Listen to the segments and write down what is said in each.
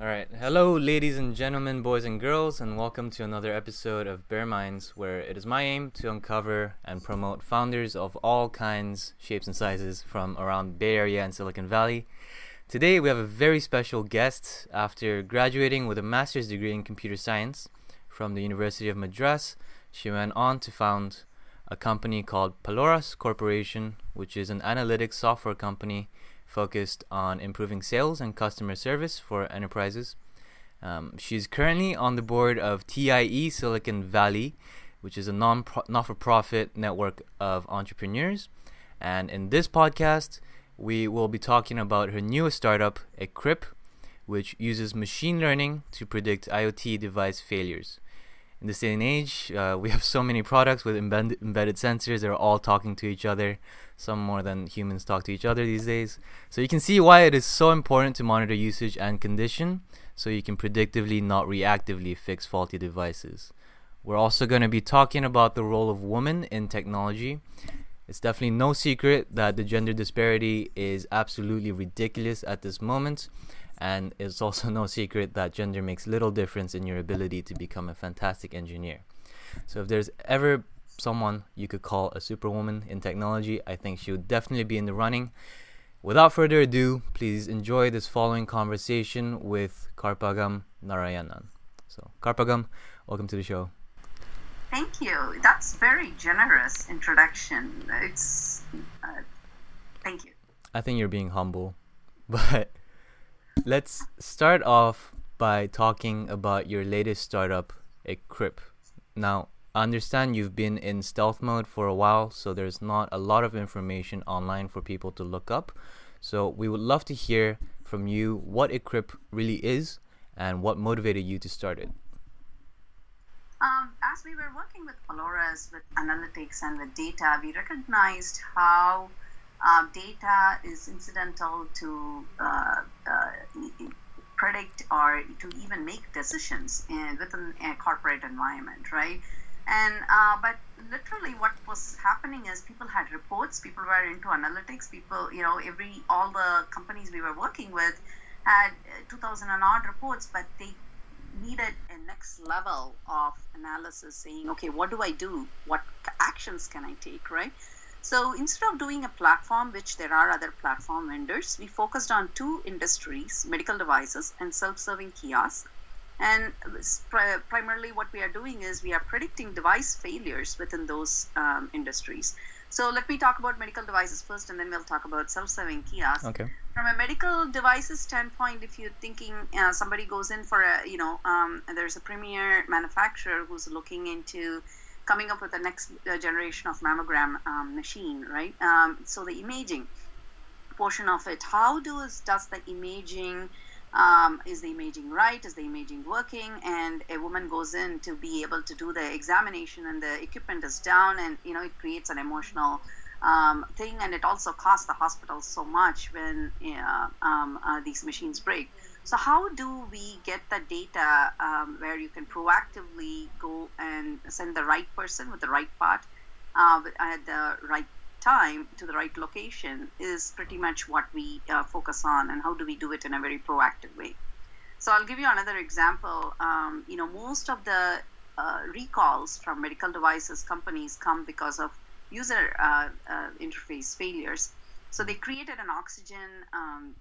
All right. Hello, ladies and gentlemen, boys and girls, and welcome to another episode of Bear Minds, where it is my aim to uncover and promote founders of all kinds, shapes, and sizes from around Bay Area and Silicon Valley. Today, we have a very special guest. After graduating with a master's degree in computer science from the University of Madras, she went on to found a company called Paloras Corporation, which is an analytics software company focused on improving sales and customer service for enterprises. Um, she's currently on the board of TIE Silicon Valley, which is a non for profit network of entrepreneurs. And in this podcast, we will be talking about her newest startup, ekryp, which uses machine learning to predict IoT device failures. In this day and age, uh, we have so many products with embed- embedded sensors that are all talking to each other some more than humans talk to each other these days. So you can see why it is so important to monitor usage and condition so you can predictively, not reactively, fix faulty devices. We're also going to be talking about the role of women in technology. It's definitely no secret that the gender disparity is absolutely ridiculous at this moment, and it's also no secret that gender makes little difference in your ability to become a fantastic engineer. So if there's ever someone you could call a superwoman in technology, I think she would definitely be in the running. Without further ado, please enjoy this following conversation with Karpagam Narayanan. So, Karpagam, welcome to the show. Thank you. That's very generous introduction. It's uh, thank you. I think you're being humble, but let's start off by talking about your latest startup, ekryp. Now, I understand you've been in stealth mode for a while, so there's not a lot of information online for people to look up. So we would love to hear from you what ekryp really is and what motivated you to start it. Um, as we were working with Paloras with analytics and with data, we recognized how uh, data is incidental to uh, uh, predict or to even make decisions in, within a corporate environment, right? and uh, but literally what was happening is people had reports people were into analytics people you know every all the companies we were working with had uh, 2000 and odd reports but they needed a next level of analysis saying okay what do i do? What actions can i take? Right so instead of doing a platform which there are other platform vendors we focused on two industries medical devices and self-serving kiosks and primarily, what we are doing is we are predicting device failures within those um, industries. So let me talk about medical devices first, and then we'll talk about self-serving kiosks. Okay. From a medical devices standpoint, if you're thinking uh, somebody goes in for a, you know, um, there's a premier manufacturer who's looking into coming up with the next uh, generation of mammogram um, machine, right? Um, so the imaging portion of it, how does does the imaging um, is the imaging right? Is the imaging working? And a woman goes in to be able to do the examination and the equipment is down and you know it creates an emotional um, thing and it also costs the hospital so much when uh, um, uh, these machines break so how do we get the data um, where you can proactively go and send the right person with the right part uh, at the right time to the right location is pretty much what we uh, focus on and how do we do it in a very proactive way. So i'll give you another example. Um, you know most of the uh, recalls from medical devices companies come because of user uh, uh interface failures. So they created an oxygen um,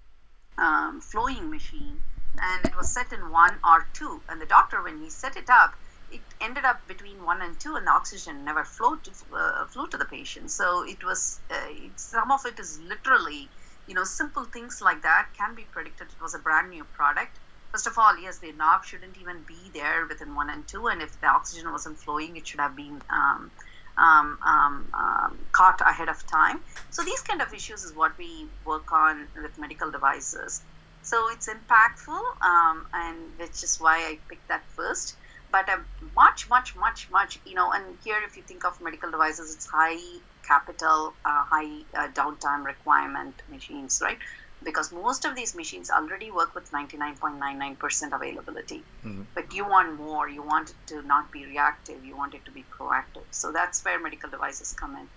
um, flowing machine and it was set in one or two and the doctor when he set it up it ended up between one and two, and the oxygen never flowed to, uh, flew to the patient. So it was uh, it, some of it is literally, you know, simple things like that can be predicted. It was a brand new product. First of all, yes, the knob shouldn't even be there within one and two, and if the oxygen wasn't flowing, it should have been um, um, um, um caught ahead of time. So these kind of issues is what we work on with medical devices. So it's impactful, um, and which is why I picked that first but a much, much, much, much, you know, and here if you think of medical devices, it's high capital, uh, high uh, downtime requirement machines, right? Because most of these machines already work with 99.99% availability. Mm-hmm. But you want more, you want it to not be reactive, you want it to be proactive. So that's where medical devices come in.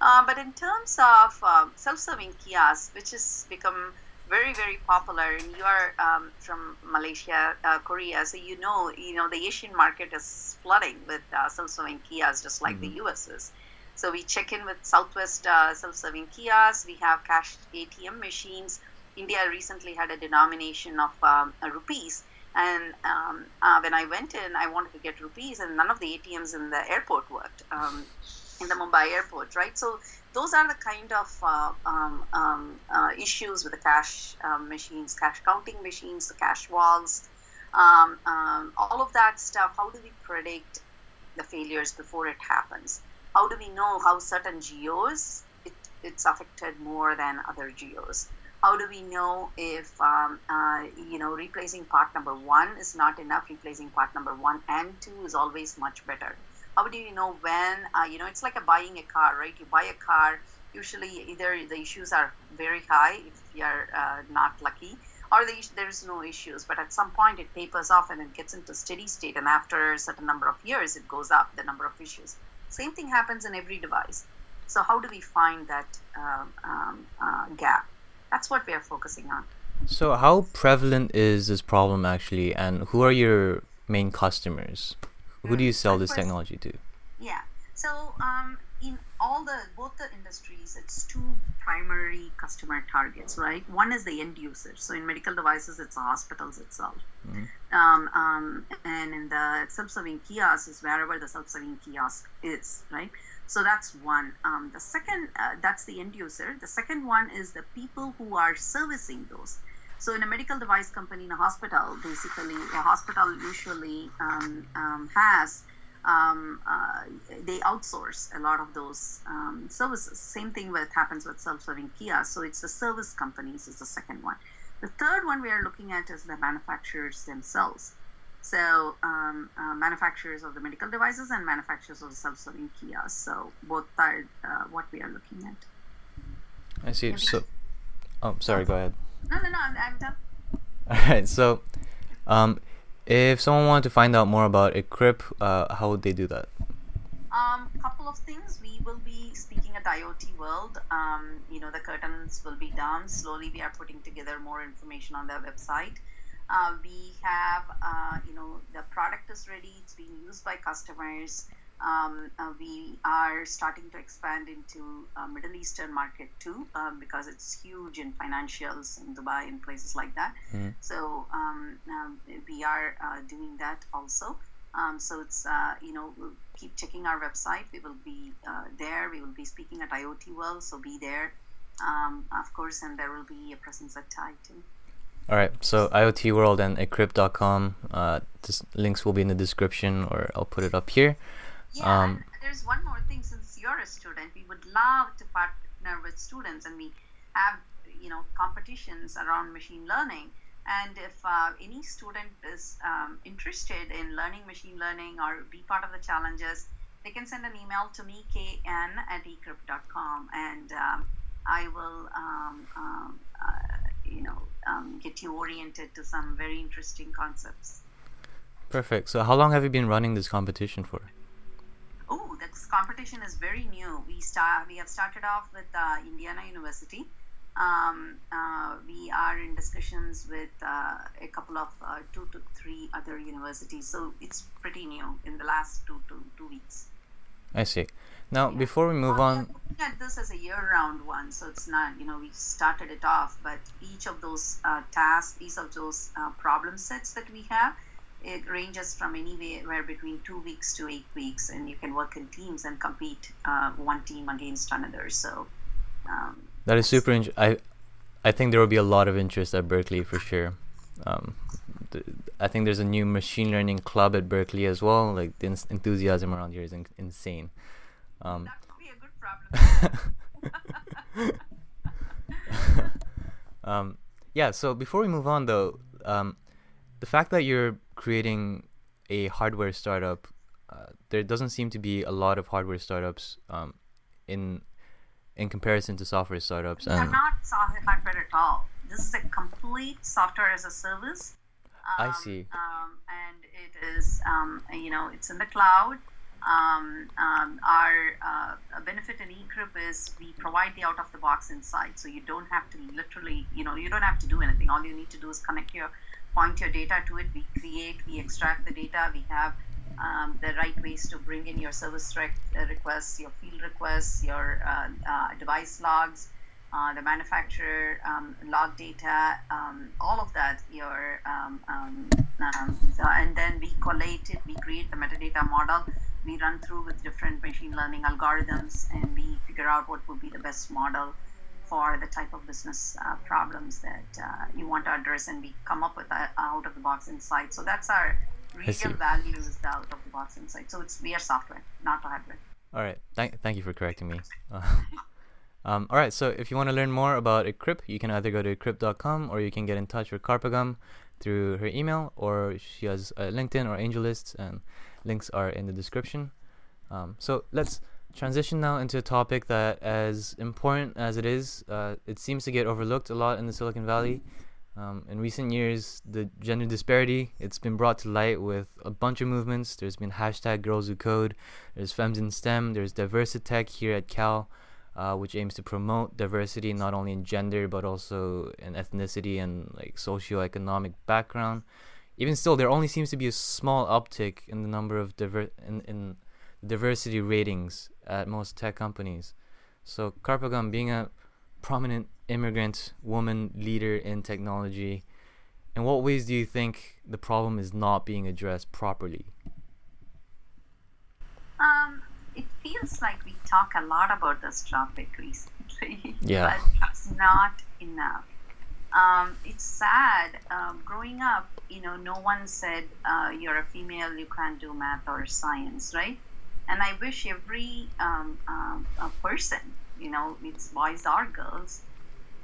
Uh, but in terms of um, self serving kiosks, which has become very very popular and you are um, from malaysia uh, korea so you know you know the asian market is flooding with uh, self-serving kiosks just like mm-hmm. the us is so we check in with southwest uh, self-serving kiosks we have cash atm machines india recently had a denomination of um, rupees and um, uh, when I went in, I wanted to get rupees, and none of the ATMs in the airport worked, um, in the Mumbai airport, right? So those are the kind of uh, um, um uh, issues with the cash um, machines, cash counting machines, the cash walls, um, all of that stuff. How do we predict the failures before it happens? How do we know how certain geos it, it's affected more than other geos? how do we know if um, uh, you know replacing part number one is not enough replacing part number one and two is always much better? How do you know when uh, you know it's like a buying a car right? You buy a car usually either the issues are very high if you're uh, not lucky or the, there's no issues but at some point it tapers off and it gets into steady state and after a certain number of years it goes up the number of issues same thing happens in every device so how do we find that um, um, uh, gap that's what we are focusing on. So, how prevalent is this problem actually, and who are your main customers? Who do you sell this technology to? Yeah. So, um, in all the both the industries, it's two primary customer targets, right? One is the end user. So, in medical devices, it's hospitals itself, mm-hmm. um, um, and in the self-serving kiosks is wherever the self-serving kiosk is, right? So that's one. Um, the second, uh, that's the end user. The second one is the people who are servicing those. So in a medical device company in a hospital, basically a hospital usually um, um, has um, uh, they outsource a lot of those um, services. Same thing with happens with self-serving kiosks. So it's the service companies is the second one. The third one we are looking at is the manufacturers themselves. So um, uh, manufacturers of the medical devices and manufacturers of the self-serving kiosks. So both are uh, what we are looking at. I see. So, oh, sorry. Go ahead. No, no, no. I'm, I'm done. All right. So, um, if someone wanted to find out more about ekryp, uh, how would they do that? Um, couple of things. We will be speaking at IoT World. Um, you know, the curtains will be down. Slowly, we are putting together more information on their website. Uh, we have, uh, you know, the product is ready. It's being used by customers. Um, uh, we are starting to expand into uh, Middle Eastern market too, um, because it's huge in financials in Dubai and places like that. Mm-hmm. So um, um we are uh, doing that also. Um, so it's uh, you know we'll keep checking our website. We will be there. We will be speaking at IoT World. So be there, um, of course, and there will be a presence at TIE too. All right, so IoT World and ekryp.com. Uh, this links will be in the description, or I'll put it up here. Yeah, um, there's one more thing. Since you're a student, we would love to partner with students, and we have you know competitions around machine learning. And if uh, any student is um, interested in learning machine learning or be part of the challenges, they can send an email to me, kn at ekryp.com, and um, I will, um, um uh, you know, um, get you oriented to some very interesting concepts. Perfect. So, how long have you been running this competition for? Competition is very new. We start. We have started off with uh, Indiana University. Um, uh, we are in discussions with uh, a couple of uh, two to three other universities. So it's pretty new in the last two to two weeks. I see. Now, yeah. before we move on, looking at this as a year-round one, so it's not you know we started it off, but each of those uh, tasks, each of those uh, problem sets that we have, it ranges from anywhere between two weeks to eight weeks, and you can work in teams and compete uh, one team against another. So um, that is super. In- I I think there will be a lot of interest at Berkeley for sure. Um, th- I think there's a new machine learning club at Berkeley as well. Like the enthusiasm around here is in- insane. Um, that could be a good problem. um, yeah. So before we move on, though, um, the fact that you're creating a hardware startup, uh, there doesn't seem to be a lot of hardware startups um, in in comparison to software startups. They're not software hardware at all. This is a complete software as a service. I um, see. Um, and it is, um, you know, it's in the cloud Um, um, our uh, benefit in ekryp is we provide the out of the box insight. So you don't have to literally, you know, you don't have to do anything. All you need to do is connect your, point your data to it. We create, we extract the data. We have um, the right ways to bring in your service rec- uh, requests, your field requests, your uh, uh, device logs, uh, the manufacturer um, log data, um, all of that. Your um, um, um, and then we collate it. We create the metadata model we run through with different machine learning algorithms and we figure out what would be the best model for the type of business uh, problems that uh, you want to address and we come up with a, out of the box insight so that's our real value is the out of the box insight so it's we are software not hardware. All right. Thank, thank you for correcting me. Uh, um, all right. So if you want to learn more about ekryp you can either go to ekryp.com or you can get in touch with Karpagam through her email or she has a linkedin or AngelList and links are in the description. Um, so let's transition now into a topic that, as important as it is, uh, it seems to get overlooked a lot in the Silicon Valley. Um, in recent years, the gender disparity it's been brought to light with a bunch of movements. There's been hashtag Girls Who Code. There's Femmes in STEM. There's Diversitech here at Cal, uh, which aims to promote diversity not only in gender but also in ethnicity and like socioeconomic background even still, there only seems to be a small uptick in the number of diver- in, in diversity ratings at most tech companies. So Karpagam, being a prominent immigrant woman leader in technology, in what ways do you think the problem is not being addressed properly? Um, it feels like we talk a lot about this topic recently, yeah. but it's not enough. Um, it's sad. Um, growing up, you know, no one said uh, you're a female, you can't do math or science, right? And I wish every um, a person, you know, it's boys or girls,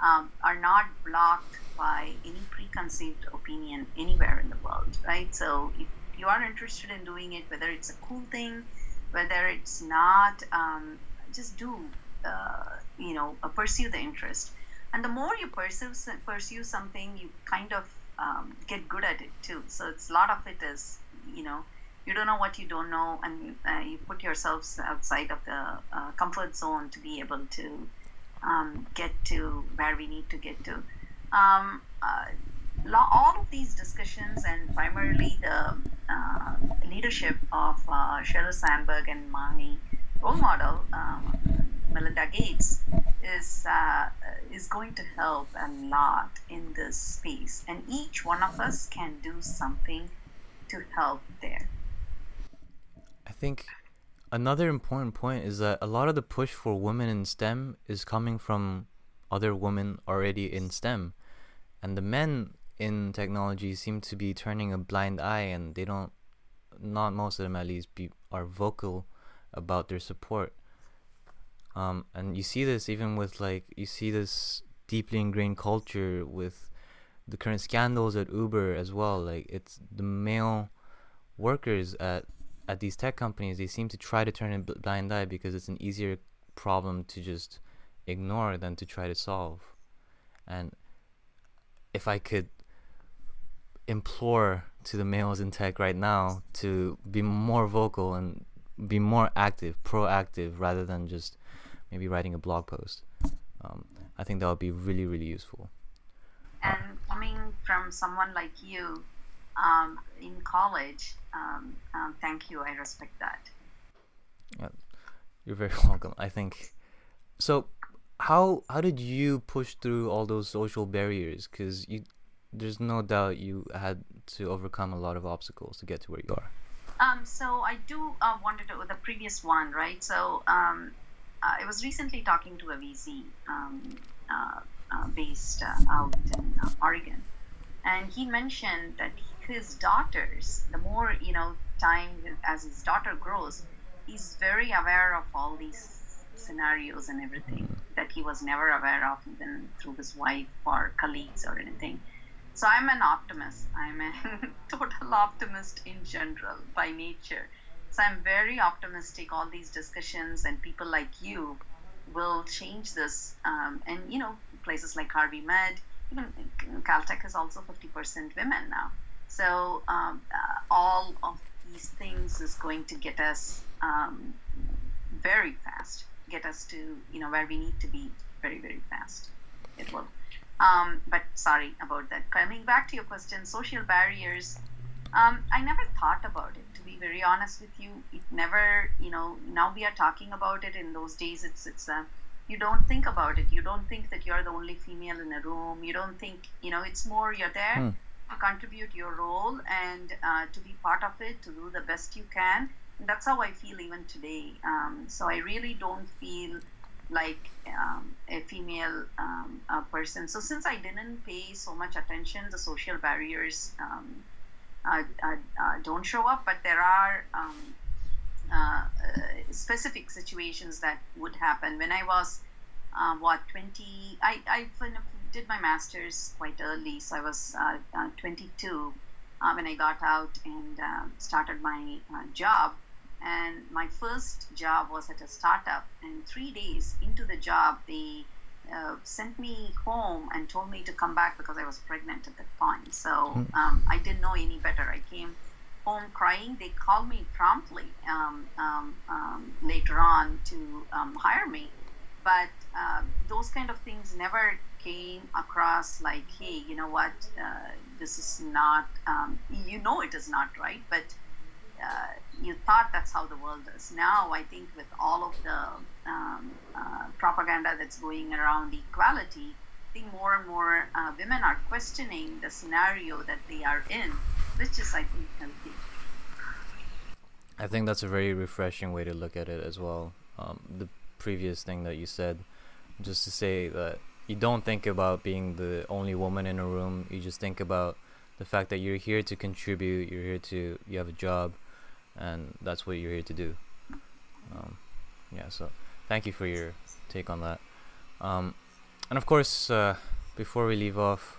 um, are not blocked by any preconceived opinion anywhere in the world, right? So if you are interested in doing it, whether it's a cool thing, whether it's not, um, just do, uh, you know, uh, pursue the interest and the more you pursue pursue something you kind of um, get good at it too so it's a lot of it is you know you don't know what you don't know and uh, you put yourselves outside of the uh, comfort zone to be able to um, get to where we need to get to um, uh, all of these discussions and primarily the uh, leadership of uh, Sheryl Sandberg and my role model um, Melinda Gates is uh, is going to help a lot in this space, and each one of us can do something to help there. I think another important point is that a lot of the push for women in STEM is coming from other women already in STEM, and the men in technology seem to be turning a blind eye, and they don't, not most of them at least, be are vocal about their support um, and you see this even with like you see this deeply ingrained culture with the current scandals at Uber as well. Like it's the male workers at at these tech companies. They seem to try to turn a blind eye because it's an easier problem to just ignore than to try to solve. And if I could implore to the males in tech right now to be more vocal and be more active, proactive, rather than just maybe writing a blog post. Um, I think that would be really, really useful. And coming from someone like you um, in college, um, um thank you. I respect that. You're very welcome. I think so. How how did you push through all those social barriers? Because you, there's no doubt you had to overcome a lot of obstacles to get to where you are. Um, so I do uh, wanted to the previous one, right? So um, uh, I was recently talking to a VC um, uh, uh, based uh, out in Oregon, and he mentioned that his daughters, the more you know, time as his daughter grows, he's very aware of all these scenarios and everything that he was never aware of, even through his wife or colleagues or anything. So I'm an optimist. I'm a total optimist in general by nature. So I'm very optimistic. All these discussions and people like you will change this. Um, and you know, places like Harvey Mudd, even Caltech is also 50% women now. So um, uh, all of these things is going to get us um, very fast, get us to you know where we need to be very very fast. It will. Um, but sorry about that. Coming back to your question, social barriers. Um, I never thought about it. To be very honest with you, it never. You know, now we are talking about it. In those days, it's it's. Uh, you don't think about it. You don't think that you're the only female in a room. You don't think. You know, it's more you're there. Hmm contribute your role and uh, to be part of it, to do the best you can. And that's how I feel even today. Um, so I really don't feel like um, a female um, a person. So since I didn't pay so much attention, the social barriers um, uh, uh, uh, don't show up, but there are um, specific situations that would happen. When I was, what, 20, I, I did my master's quite early, so I was uh, uh, 22 uh, when I got out and uh, started my uh, job. And my first job was at a startup. And three days into the job, they uh, sent me home and told me to come back because I was pregnant at that point. So hmm. um, I didn't know any better. I came home crying. They called me promptly um, um, um later on to um, hire me. But those kind of things never came across like, hey, you know what, uh, this is not, um, you know, it is not right, but uh, you thought that's how the world is. Now, I think with all of the um, uh, propaganda that's going around equality, I think more and more uh, women are questioning the scenario that they are in, which is, I think, healthy. I think that's a very refreshing way to look at it as well. Um, the previous thing that you said, just to say that you don't think about being the only woman in a room. You just think about the fact that you're here to contribute. You're here to you have a job, and that's what you're here to do. Um, yeah. So thank you for your take on that. Um, and of course, uh, before we leave off,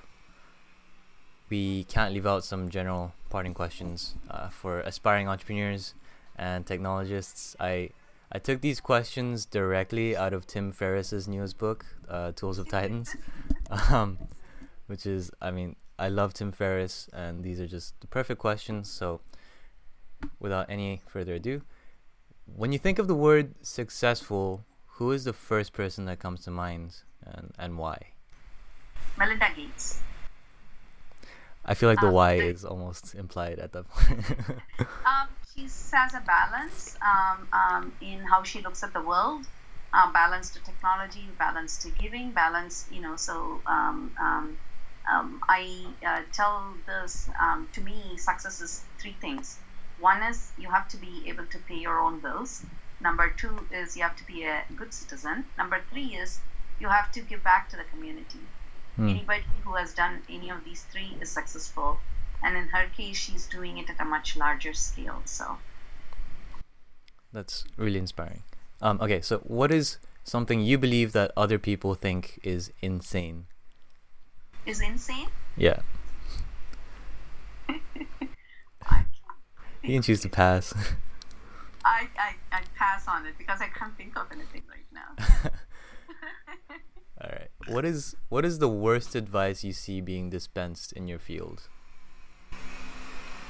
we can't leave out some general parting questions uh, for aspiring entrepreneurs and technologists. I I took these questions directly out of Tim Ferriss's newest book, uh, Tools of Titans, um, which is, I mean, I love Tim Ferriss, and these are just the perfect questions. So, without any further ado, when you think of the word successful, who is the first person that comes to mind, and and why? Melinda Gates. I feel like the um, why is almost implied at that point. um, she has a balance um, um, in how she looks at the world, uh, balance to technology, balance to giving, balance, you know. So um, um, um I uh, tell this um, to me, success is three things. One is you have to be able to pay your own bills. Number two is you have to be a good citizen. Number three is you have to give back to the community. Hmm. Anybody who has done any of these three is successful and in her case she's doing it at a much larger scale so that's really inspiring um, okay so what is something you believe that other people think is insane is insane yeah you can choose to pass I, I, I pass on it because I can't think of anything right now. All right. What is what is the worst advice you see being dispensed in your field?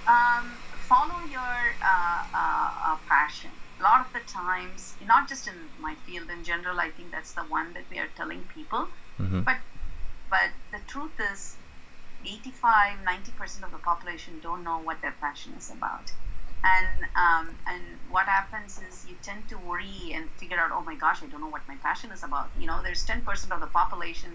Um, follow your uh, uh, uh, passion. A lot of the times, not just in my field in general, I think that's the one that we are telling people. Mm-hmm. But but the truth is, 85, 90% of the population don't know what their passion is about. And um, and what happens is you tend to worry and figure out, oh my gosh, I don't know what my passion is about. You know, there's 10% of the population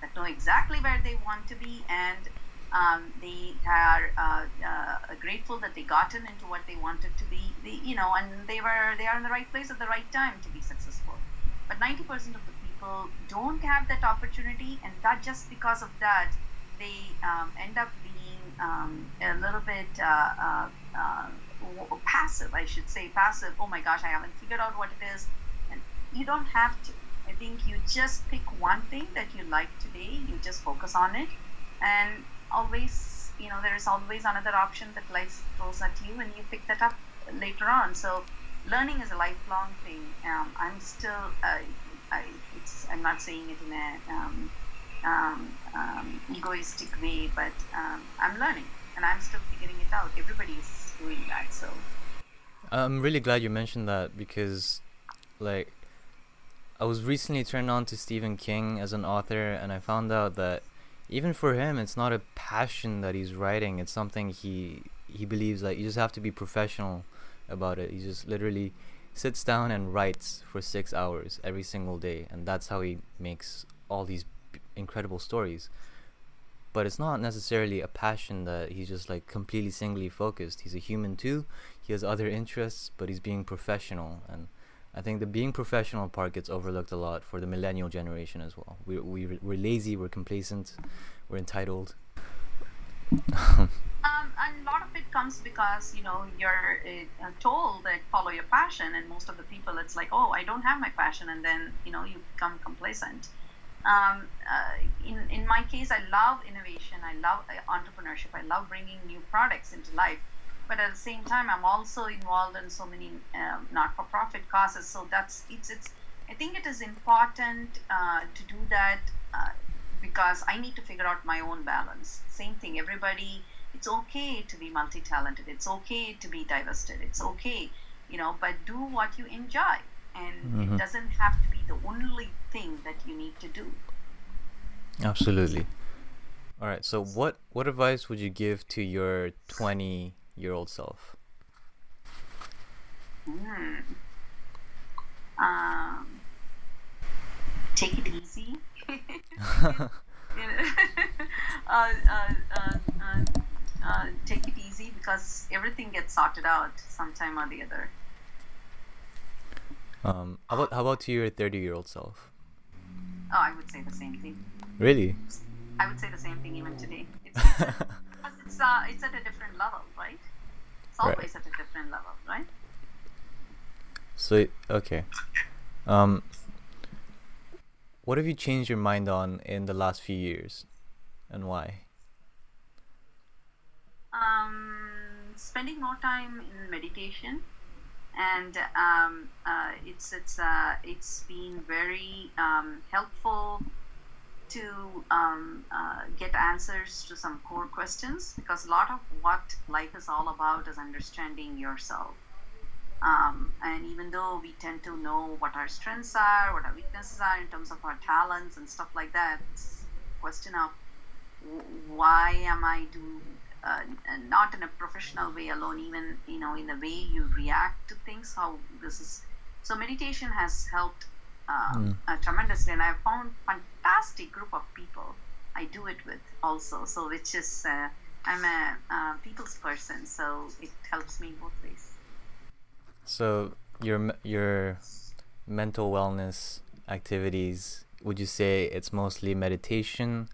that know exactly where they want to be and um, they are uh, uh, grateful that they gotten into what they wanted to be, they, you know, and they were they are in the right place at the right time to be successful. But 90% of the people don't have that opportunity, and that just because of that, they um, end up being um, a little bit uh, uh, uh, passive, I should say, passive. Oh my gosh, I haven't figured out what it is, and you don't have to. I think you just pick one thing that you like today, you just focus on it, and always, you know, there is always another option that life throws at you, and you pick that up later on. So, learning is a lifelong thing. Um, I'm still, uh, I, I'm not saying it in a um, um, um egoistic way, but um, I'm learning. and I'm still figuring it out. Everybody is doing that, so. I'm really glad you mentioned that because, like, I was recently turned on to Stephen King as an author, and I found out that even for him, it's not a passion that he's writing. It's something he he believes like you just have to be professional about it. He just literally sits down and writes for six hours every single day, and that's how he makes all these incredible stories. But it's not necessarily a passion that he's just like completely singly focused. He's a human too. He has other interests, but he's being professional, and I think the being professional part gets overlooked a lot for the millennial generation as well. We we we're lazy, we're complacent, we're entitled. Um, and a lot of it comes because you know you're uh, told that follow your passion, and most of the people it's like, oh, I don't have my passion, and then you know you become complacent. Um, uh, in in my case, I love innovation, I love uh, entrepreneurship, I love bringing new products into life. But at the same time, I'm also involved in so many um, not-for-profit causes. So that's it's it's. I think it is important uh, to do that uh, because I need to figure out my own balance. Same thing. Everybody it's okay to be multi-talented it's okay to be divested it's okay you know but do what you enjoy and mm-hmm. it doesn't have to be the only thing that you need to do absolutely all right so what what advice would you give to your 20 year old self mm. um, take it easy uh, uh, uh, uh uh, take it easy because everything gets sorted out sometime or the other. Um, how about how about to your thirty-year-old self? Oh, I would say the same thing. Really? I would say the same thing even today. It's it's uh, it's at a different level, right? It's always right. at a different level, right? So okay, um, what have you changed your mind on in the last few years, and why? um, spending more time in meditation, and um, uh, it's it's uh, it's been very um, helpful to um, uh, get answers to some core questions because a lot of what life is all about is understanding yourself. Um, and even though we tend to know what our strengths are, what our weaknesses are in terms of our talents and stuff like that, it's a question of why am I doing uh, not in a professional way alone, even you know in the way you react to things. How this is so meditation has helped uh, mm. uh, tremendously, and I've found fantastic group of people I do it with also. So which is uh, I'm a uh, people's person, so it helps me both ways. So your your mental wellness activities would you say it's mostly meditation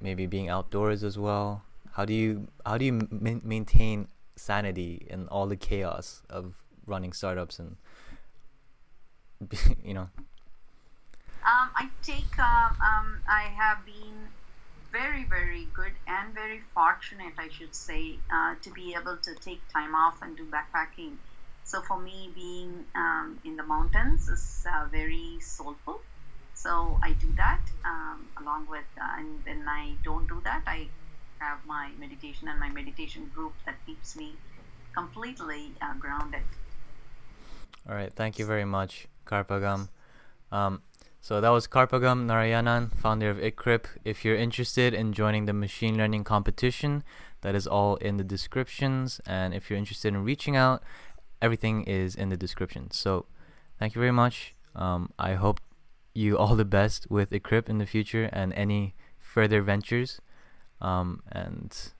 maybe being outdoors as well how do you how do you ma- maintain sanity in all the chaos of running startups and you know? Um, I take. Uh, um, I have been very, very good and very fortunate, I should say, uh, to be able to take time off and do backpacking. So for me, being um, in the mountains is uh, very soulful. So I do that um, along with, uh, and when I don't do that, I have my meditation and my meditation group that keeps me completely uh, grounded. All right, thank you very much, Karpagam. Um, so that was Karpagam Narayanan, founder of ekryp. If you're interested in joining the machine learning competition, that is all in the descriptions. And if you're interested in reaching out, everything is in the description. So thank you very much. Um, I hope you all the best with ekryp in the future and any further ventures um, and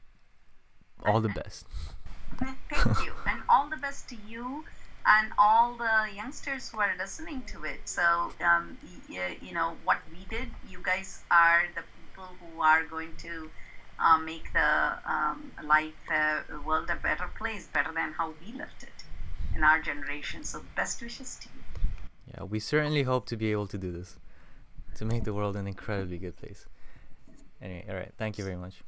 all the best. Thank you, and all the best to you and all the youngsters who are listening to it. So, um, you know, what we did, you guys are the people who are going to uh, make the um, life, uh, world a better place, better than how we left it in our generation. So, best wishes to you. Yeah, we certainly hope to be able to do this, to make the world an incredibly good place. Anyway, all right. Thank you very much.